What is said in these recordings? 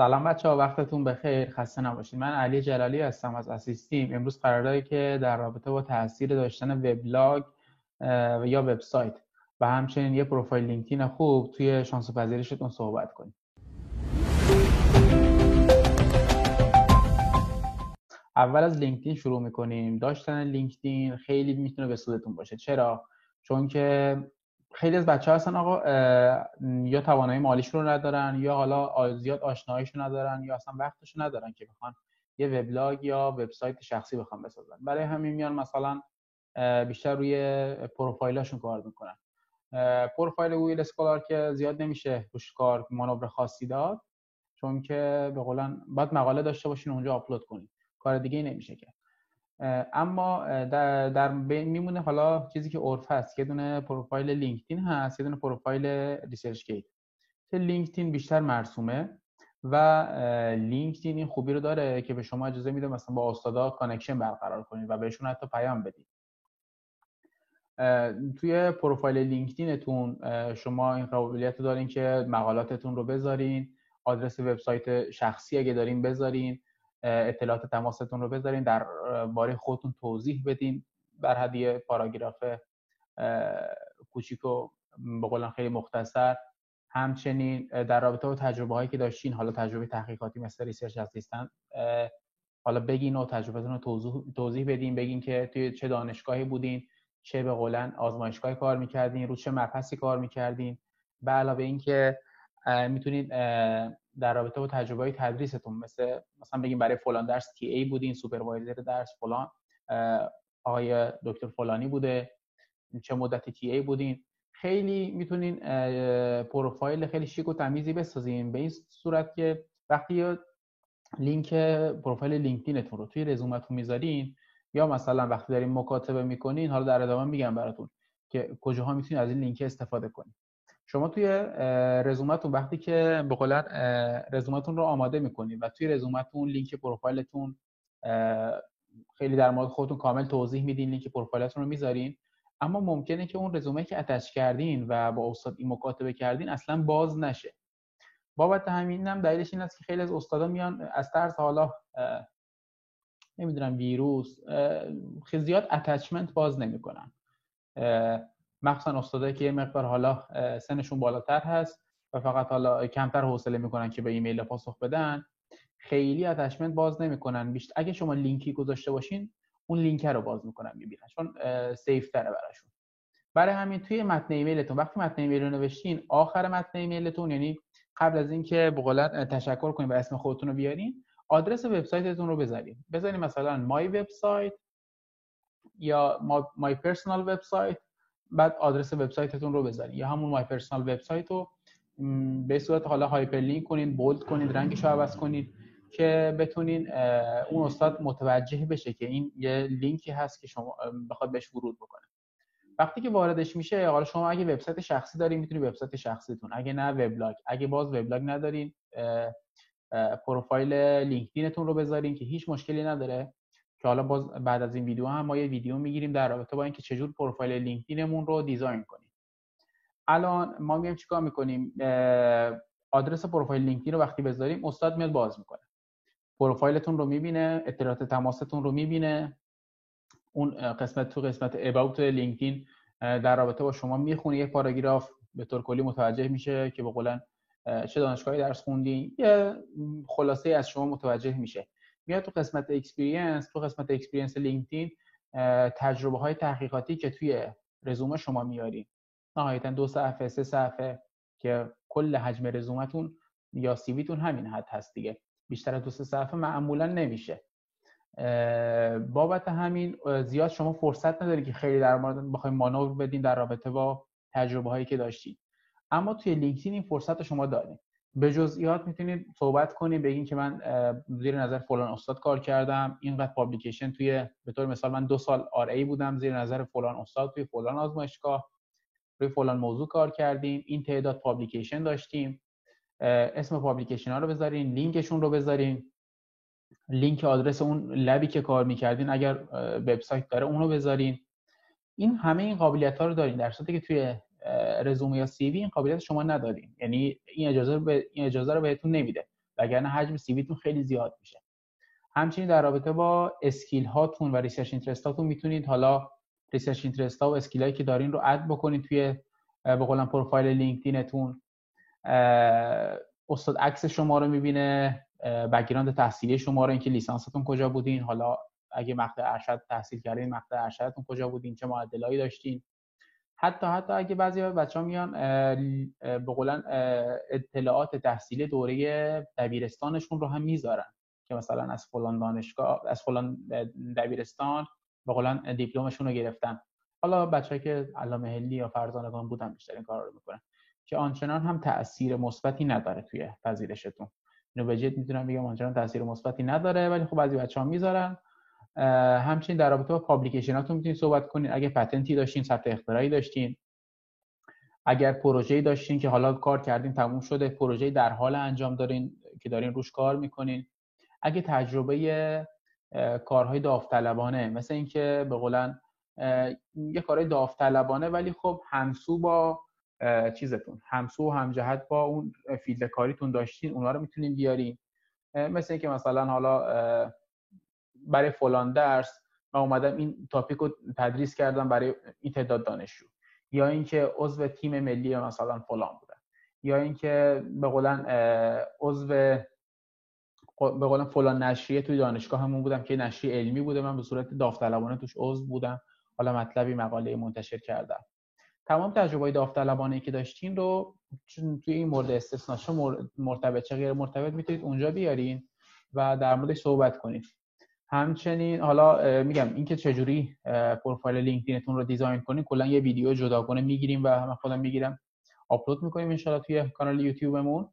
سلام بچه ها وقتتون بخیر. خسته نباشید. من علی جلالی هستم از اسیستیم امروز قراره که در رابطه با تاثیر داشتن وبلاگ یا وبسایت و همچنین یه پروفایل لینکدین خوب توی شانس پذیرشتون صحبت کنیم. اول از لینکدین شروع می‌کنیم. داشتن لینکدین خیلی می‌تونه به سودتون باشه. چرا؟ چون که خیلی از بچه هستن آقا یا توانایی مالیشون رو ندارن یا حالا زیاد آشناییشون ندارن یا اصلا وقتشون ندارن که بخوان یه وبلاگ یا وبسایت شخصی بخوان بسازن. برای همین میان مثلا بیشتر روی پروفایلاشون کار می‌کنن. پروفایل ویل اسکولار که زیاد نمیشه روش کار مانور خاصی داد چون که به قولن باید مقاله داشته باشین اونجا آپلود کنید کار دیگه نمیشه کرد اما در, در میمونه حالا چیزی که عرف هست یه دونه پروفایل لینکدین هست یه دونه پروفایل ResearchGate. که LinkedIn بیشتر مرسومه و LinkedIn این خوبی رو داره که به شما اجازه میده مثلا با استادا connection برقرار کنید و بهشون حتی پیام بدید. توی پروفایل LinkedInتون شما این قابلیت دارین که مقالاتتون رو بذارین آدرس وبسایت شخصی اگه دارین بذارین اطلاعات تماستون رو بذارین در باره خودتون توضیح بدین. در حد یه پاراگراف کوچیک و به خیلی مختصر. همچنین در رابطه با تجربه هایی که داشتین حالا تجربه تحقیقاتی مثل research assistant حالا بگین و تجربتون رو توضیح, توضیح بدین بگین که توی چه دانشگاهی بودین چه به قولن آزمایشگاهی کار می‌کردین رو چه مبحثی کار می‌کردین. به علاوه اینکه می‌تونید در رابطه با تجربه های تدریستون مثل مثلا بگیم برای فلان درس TA بودین supervisor درس فلان آقای دکتر فلانی بوده چه مدت TA بودین. خیلی می‌تونین پروفایل خیلی شیک و تمیزی بسازین. به این صورت که وقتی لینک پروفایل لینکدینتون رو توی رزومتون می‌ذارین یا مثلا وقتی دارین مکاتبه می‌کنین حالا در ادامه میگم براتون که کجاها می‌تونید از این لینک استفاده کنین. شما توی رزومتون وقتی که به قولن رزومتون رو آماده می‌کنید و توی رزومتون لینک پروفایلتون خیلی در مورد خودتون کامل توضیح میدین لینک پروفایلتون رو می‌ذارین. اما ممکنه که اون رزومه که attach کردین و با استاد این مکاتبه کردین اصلا باز نشه. بابت همین هم دلیلش این است که خیلی از استادا میان از ترس حالا نمی‌دونم ویروس زیاد attachment باز نمی‌کنن. مخصوصا استادایی که یه مقدار حالا سنشون بالاتر هست و فقط حالا کمتر حوصله می‌کنن که به ایمیل پاسخ بدن خیلی attachment باز نمی‌کنن. بیشتر اگه شما لینکی گذاشته باشین اون لینک رو باز می‌کنن می‌بینن چون safe تره براشون. برای همین توی متن ایمیلتون وقتی متن ایمیل رو نوشتین آخر متن ایمیلتون یعنی قبل از اینکه به تشکر کنین و اسم خودتون رو بیارین آدرس وبسایتتون رو بذارین. بذارین مثلا my website یا my personal website بعد آدرس وبسایتتون رو بذارین. یا همون my personal website رو به صورت حالا hyperlink کنین bold کنید رنگش رو عوض کنید که بتونین اون استاد متوجه بشه که این یه لینکی هست که شما بخواد بهش ورود بکنه. وقتی که واردش میشه حالا شما اگه وبسایت شخصی دارین می‌تونید وبسایت شخصیتون. اگه نه وبلاگ. اگه باز وبلاگ ندارین پروفایل لینکدینتون رو بذارین که هیچ مشکلی نداره. که حالا باز بعد از این ویدیو هم ما یه ویدیو می‌گیریم در رابطه با اینکه چجور پروفایل لینکدینمون رو design کنیم. الان ما میایم چیکار می‌کنیم؟ آدرس پروفایل لینکدین رو وقتی بذاریم استاد میاد باز می‌کنه. پروفایلتون رو می‌بینه اطلاعات تماستون رو می‌بینه. اون قسمت تو قسمت about لینکدین در رابطه با شما می‌خونه. یه پاراگراف به طور کلی متوجه میشه که به قولن چه دانشگاهی درس خوندین. یه خلاصه از شما متوجه میشه. میاد تو قسمت experience تو قسمت experience لینکدین تجربه های تحقیقاتی که توی رزومه شما میارین نهایتا دو صفحه سه صفحه که کل حجم رزومتون یا سیویتون همین حد هست دیگه. بیشتر از دو سه صفحه معمولا نمیشه. بابت همین زیاد شما فرصت نداری که خیلی در مورد بخواید مانور بدین در رابطه با تجربه هایی که داشتید اما توی لینکدین این فرصت شما دارید به جزئیات می‌تونید صحبت کنید بگین که من زیر نظر فلان استاد کار کردم. اینقدر publication توی به طور مثال من دو سال RA بودم زیر نظر فلان استاد توی فلان آزمایشگاه روی فلان موضوع کار کردیم. این تعداد publication داشتیم. اسم publication ها رو بذارین لینکشون رو بذارین. لینک آدرس اون lab ی که کار می‌کردین اگر وبسایت داره اونو بذارین. این همه این قابلیت ها رو دارین در صورتی که توی رزومه یا CV این قابلیت شما ندارین. یعنی این اجازه رو به این اجازه رو بهتون نمیده. وگرنه حجم CV تون خیلی زیاد میشه. همچنین در رابطه با skill هاتون و research interest هاتون می‌تونید حالا research interest ها و skill هایی که دارین رو add بکنید توی به قولم پروفایل لینکدینتون. استاد عکس شما رو می‌بینه. background تحصیلی شما رو اینکه لیسانستون کجا بودین. حالا اگه مقطع ارشد تحصیل کردین مقطع ارشدتون کجا بودین؟ چه معدلایی داشتین؟ حتی حتی اگه بعضی بچه ها میان به قولن اطلاعات تحصیلی دوره دبیرستانشون رو هم می‌ذارن. که مثلا از فلان دانشگاه از فلان دبیرستان به قولن دیپلمشون رو گرفتن. حالا بچه که علامه هلی یا فرزانگان بودن بیشتر این کار رو می‌کنن. که آنچنان هم تاثیر مثبتی نداره توی پذیرشتون. اینو به جد می‌تونم بگم آنچنان تاثیر مثبتی نداره ولی خب بعضی بچه ها می‌ذارن. همچنین در رابطه با پابلیکیشناتون می‌تونید صحبت کنید. اگه پتنتی داشتین ثبت اختراعی داشتین. اگر پروژه‌ای داشتین که حالا کار کردین تموم شده پروژه در حال انجام دارین که دارین روش کار می‌کنین. اگه تجربه کارهای داوطلبانه مثل اینکه به قولن یه کارهای داوطلبانه ولی خب همسو با چیزتون همسو و همجهت با اون field کاریتون داشتین اونا رو می‌تونین بیارین. مثل اینکه مثلا حالا برای فلان درس من اومدم این topic رو تدریس کردم برای این تعداد دانشجو. یا اینکه عضو تیم ملی مثلا فلان بودن. یا اینکه به قولن عضو به قولن فلان نشریه توی دانشگاه همون بودم که نشریه علمی بوده. من به صورت داوطلبانه توش عضو بودم. حالا مطلبی مقاله منتشر کردم. تمام تجربه داوطلبانه که داشتین رو توی این مورد استثنا چه مرتبط چه غیر مرتبط می‌تونید اونجا بیارین و در موردش صحبت کنید. همچنین حالا میگم اینکه چجوری پروفایل لینکدینتون رو design کنین کلا یه ویدیو جداگانه می‌گیریم و من خودم می‌گیرم آپلود می‌کنیم ان توی کانال یوتیوبمون.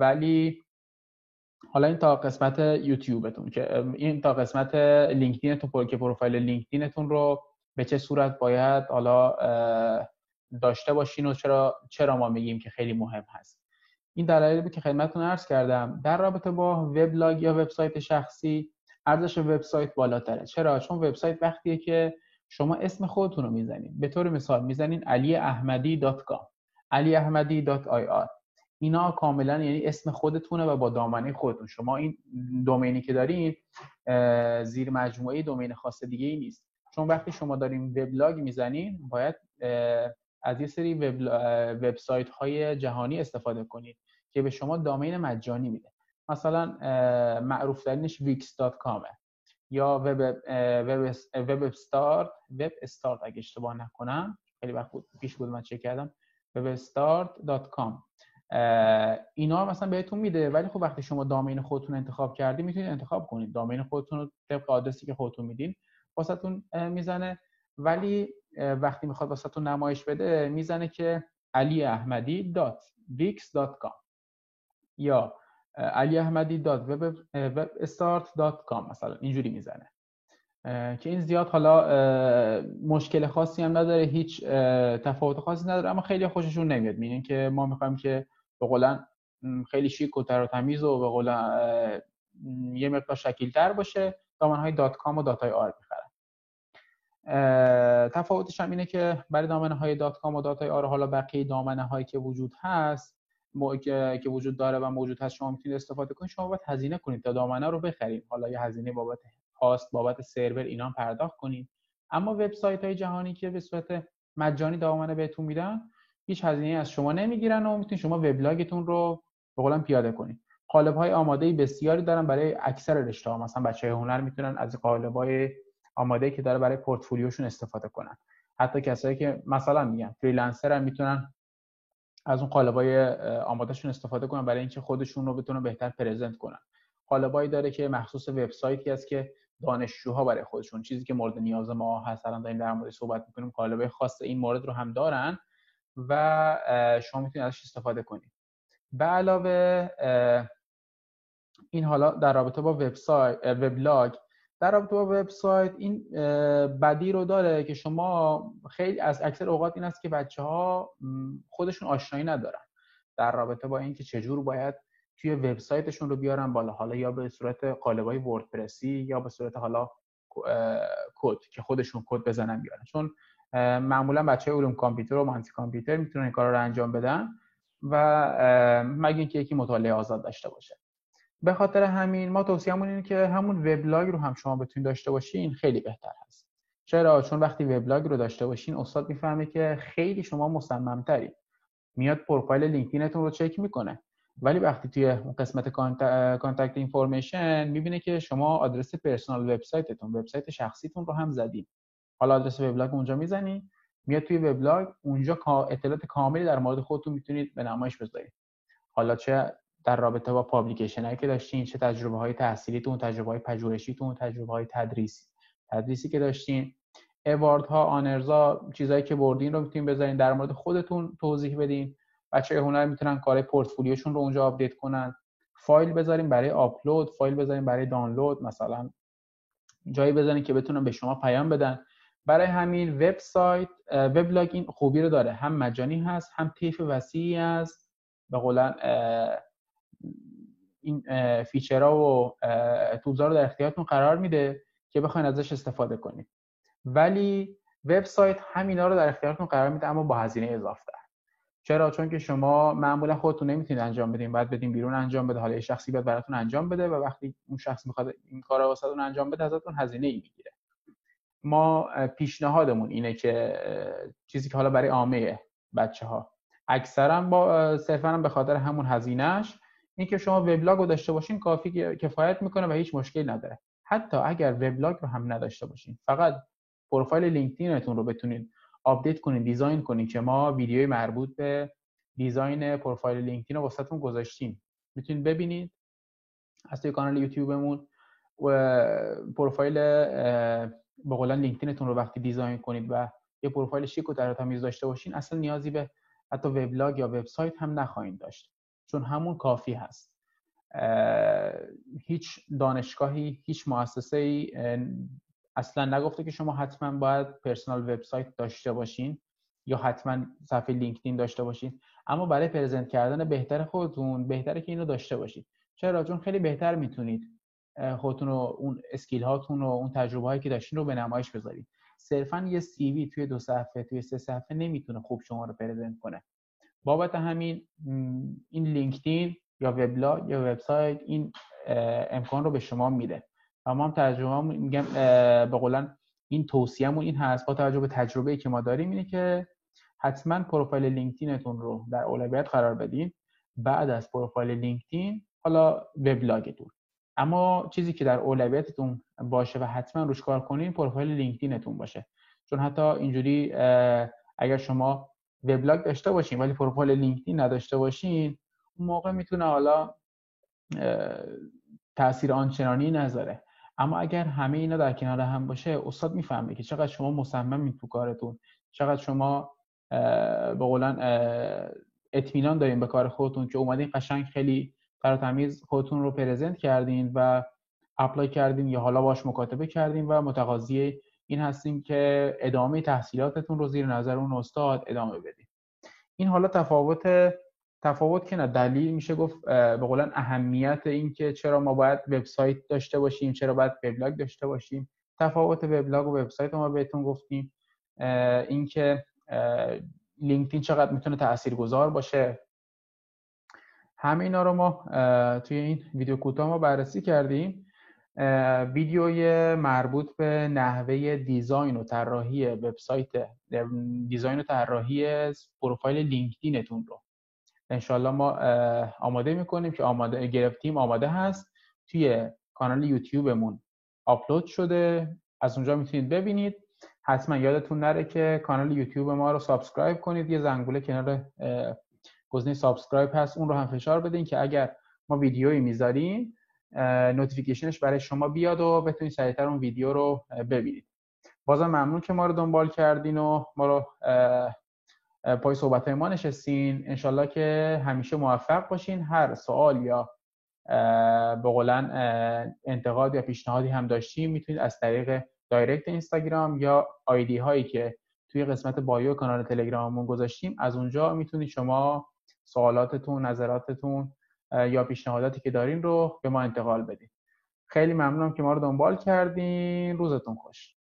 ولی حالا این تا قسمت یوتیوبتون که این تا قسمت لینکدینتون که پروفایل لینکدینتون رو به چه صورت باید حالا داشته باشین و چرا چرا ما میگیم که خیلی مهم هست. این دلایلی که خدمتتون عرض کردم. در رابطه با وبلاگ یا وبسایت شخصی ارزش وبسایت بالاتره. چرا؟ چون وبسایت وقتیه که شما اسم خودتون رو می‌زنید به طور مثال می‌زنین alieahmadi.com alieahmadi.ir اینا کاملا یعنی اسم خودتونه و با دامنه خودتون. شما این دومینی که دارین زیر مجموعه دومین خاص دیگه ای نیست. چون وقتی شما دارین وبلاگ می‌زنین باید از یه سری وبسایت های جهانی استفاده کنید که به شما دامین مجانی میده. مثلا معروف ترینش wix.com یا وب وب وب استارت وب استارت اگه اشتباه نکنم خیلی وقت پیش بود من چک کردم webstart.com اینا مثلا بهتون میده ولی خب وقتی شما دامین خودتون انتخاب کردی می‌تونید انتخاب کنید. دامین خودتون رو طبق آدرسی که خودتون میدین واسهتون می‌زنه. ولی وقتی می‌خواد واسهتون نمایش بده می‌زنه که علی احمدی یا علی احمدی دات مثلا اینجوری می‌زنه. که این زیاد حالا مشکل خاصی هم نداره هیچ تفاوت خاصی نداره اما خیلی خوششون نمیاد. میگن که ما می‌خوایم که به قولن خیلی شیک و تر و تمیز و به قولن یه مقدار شکیلتر باشه دامنه های dot com و dot ir می‌خرن تفاوتش هم اینه که برای دامنه های dot com و dot ir حالا بقیه دامنه هایی که وجود هست که وجود داره و موجود هست شما می‌تونید استفاده کنید. شما باید هزینه کنید تا دامنه رو بخرید. حالا یه هزینه بابت host بابت سرور اینا پرداخت کنید. اما وبسایت های جهانی که به صورت مجانی دامنه بهتون میدن هیچ هزینه از شما نمی‌گیرن و می‌تونید شما وبلاگتون رو به قولم پیاده کنید. قالب های آماده بسیاری دارن برای اکثر رشته ها. مثلا بچه هنر می‌تونن از قالب های آماده که داره برای پورتفولیوشون استفاده کنن. حتی کسایی که مثلا میگن فریلنسر هم می‌تونن از اون قالبای آمادهشون استفاده کنن برای اینکه خودشون رو بتونن بهتر پرزنت کنن. قالبایی داره که مخصوص وبسایتی است که دانشجوها برای خودشون چیزی که مورد نیاز ما هست. الان داریم در مورد صحبت می‌کنیم. قالبای خاص این مورد رو هم دارن و شما می‌تونید ازش استفاده کنید. به علاوه این حالا در رابطه با وبسایت وبلاگ در رابطه با وبسایت این بدی رو داره که شما خیلی از اکثر اوقات این است که بچه ها خودشون آشنایی ندارن در رابطه با اینکه چجور باید توی وبسایتشون رو بیارن بالا. حالا یا به صورت قالبای وردپرسی یا به صورت حالا کد که خودشون کد بزنن بیارن. چون معمولا بچه علوم کامپیوتر و مهندسی کامپیوتر می‌تونن این کار رو انجام بدن و مگه اینکه یکی مطالعه آزاد داشته باشه. به خاطر همین ما توصیهمون اینه که همون وبلاگ رو هم شما بتونید داشته باشین خیلی بهتر هست. چرا؟ چون وقتی وبلاگ رو داشته باشین استاد می‌فهمه که خیلی شما مصممتری میاد پروفایل لینکدینتون رو چک می‌کنه. ولی وقتی توی قسمت contact information می‌بینه که شما آدرس personal website تون وبسایت شخصیتون رو هم زدین. حالا آدرس وبلاگ اونجا می‌زنی میاد توی وبلاگ اونجا اطلاعات کاملی در مورد خودتون می‌تونید به نمایش بذارید. حالا چه در رابطه با publication هایی که داشتین چه تجربه های تحصیلیتون تجربه های پژوهشیتون تجربه های تدریسی. تدریسی که داشتین. award ها honors ا چیزایی که بردین رو می‌تونین بذارین در مورد خودتون توضیح بدین. بچه هنر می‌تونن کار پورتفولیوشون رو اونجا update کنن. فایل بذاریم برای آپلود فایل بذاریم برای دانلود مثلا جایی بزنین که بتونن به شما پیام بدن. برای همین وبسایت وبلاگ این خوبی رو داره. هم مجانی هست هم طیف وسیعی است به قولاً این feature ها و tool ها رو در اختیارتون قرار میده که بخواین ازش استفاده کنید ولی وبسایت همینا رو در اختیارتون قرار میده اما با هزینه اضافه. چرا؟ چون که شما معمولا خودتون نمی‌تونید انجام بدین بعد بدین بیرون انجام بده حالا شخصی باید براتون انجام بده و وقتی اون شخص می‌خواد این کار رو واسهتون انجام بده ازتون هزینه ای می‌گیره. ما پیشنهادمون اینه که چیزی که حالا برای عامه بچه ها اکثرا با صرفا به خاطر همون هزینهش این که شما وبلاگ رو داشته باشین کافی کفایت می‌کنه و هیچ مشکلی نداره. حتی اگر وبلاگ رو هم نداشته باشین فقط پروفایل لینکدینتون رو بتونید update کنین design کنین که ما ویدیوی مربوط به design پروفایل لینکدین رو واسهتون گذاشتیم. می‌تونید ببینید از توی کانال یوتیوبمون و پروفایل به قولاً لینکدینتون رو وقتی design کنید و یه پروفایل شیک و تمیز داشته باشین اصلا نیازی به حتی وبلاگ یا وبسایت هم نخواهید داشت. چون همون کافی هست. هیچ دانشگاهی هیچ مؤسسه ای اصلا نگفته که شما حتما باید personal website داشته باشین یا حتما صفحه لینکدین داشته باشین. اما برای present کردن بهتر خودتون بهتره که اینو داشته باشید چرا؟ چون خیلی بهتر می‌تونید خودتون رو اون skill هاتون و اون تجربه هایی که داشتین رو به نمایش بذارید صرفا یه CV توی دو صفحه توی سه صفحه نمی‌تونه خوب شما رو present کنه. بابت همین این لینکدین یا وبلاگ یا وبسایت این امکان رو به شما میده. و ما هم تجربه میگم به قولاً این توصیهمون این هست با توجه به تجربه که ما داریم اینه که حتما پروفایل لینکدینتون رو در اولویت قرار بدین. بعد از پروفایل لینکدین حالا وبلاگتون اما چیزی که در اولویتتون باشه و حتما روش کار کنین پروفایل لینکدینتون باشه. چون حتی اینجوری اگر شما وبلاگ داشته باشین ولی پروفایل لینکدین نداشته باشین اون موقع می‌تونه حالا تاثیر آنچنانی نذاره. اما اگر همه اینا در کنار هم باشه استاد می‌فهمه که چقدر شما مصممین تو کارتون چقدر شما به قولن اطمینان دارین به کار خودتون که اومدین قشنگ خیلی تر تمیز خودتون رو پرزنت کردین و اپلای کردین یا حالا باش مکاتبه کردین و متقاضی این هستیم که ادامه تحصیلاتتون رو زیر نظر اون استاد ادامه بدین این حالا تفاوت تفاوت که نه دلیل میشه گفت به قولن اهمیت این که چرا ما باید وبسایت داشته باشیم چرا باید وبلاگ داشته باشیم. تفاوت وبلاگ و وبسایت ما بهتون گفتیم. اینکه لینکدین چقدر می‌تونه تاثیرگذار باشه. همه اینا رو ما توی این ویدیو کوتاه ما بررسی کردیم. ویدیوی مربوط به نحوه design و طراحی وبسایت design و طراحی پروفایل لینکدینتون رو. انشالله ما آماده می‌کنیم که آماده گرفتیم آماده هست توی کانال یوتیوبمون آپلود شده. از اونجا می‌تونید ببینید. حتما یادتون نره که کانال یوتیوب ما رو subscribe کنید. یه زنگوله کنار گزینه subscribe هست. اون رو هم فشار بدین که اگر ما ویدیویی می‌ذاریم notification ش برای شما بیاد و بتونید سریعتر اون ویدیو رو ببینید. بازم ممنون که ما رو دنبال کردین و ما رو پای صحبت ما نشستین. انشالله که همیشه موفق باشین. هر سوال یا به قولاً انتقاد یا پیشنهادی هم داشتیم می‌تونید از طریق direct اینستاگرام یا ID هایی که توی قسمت بایو کانال تلگراممون گذاشتیم از اونجا می‌تونید شما سوالاتتون نظراتتون یا پیشنهاداتی که دارین رو به ما انتقال بدین. خیلی ممنونم که ما رو دنبال کردین. روزتون خوش.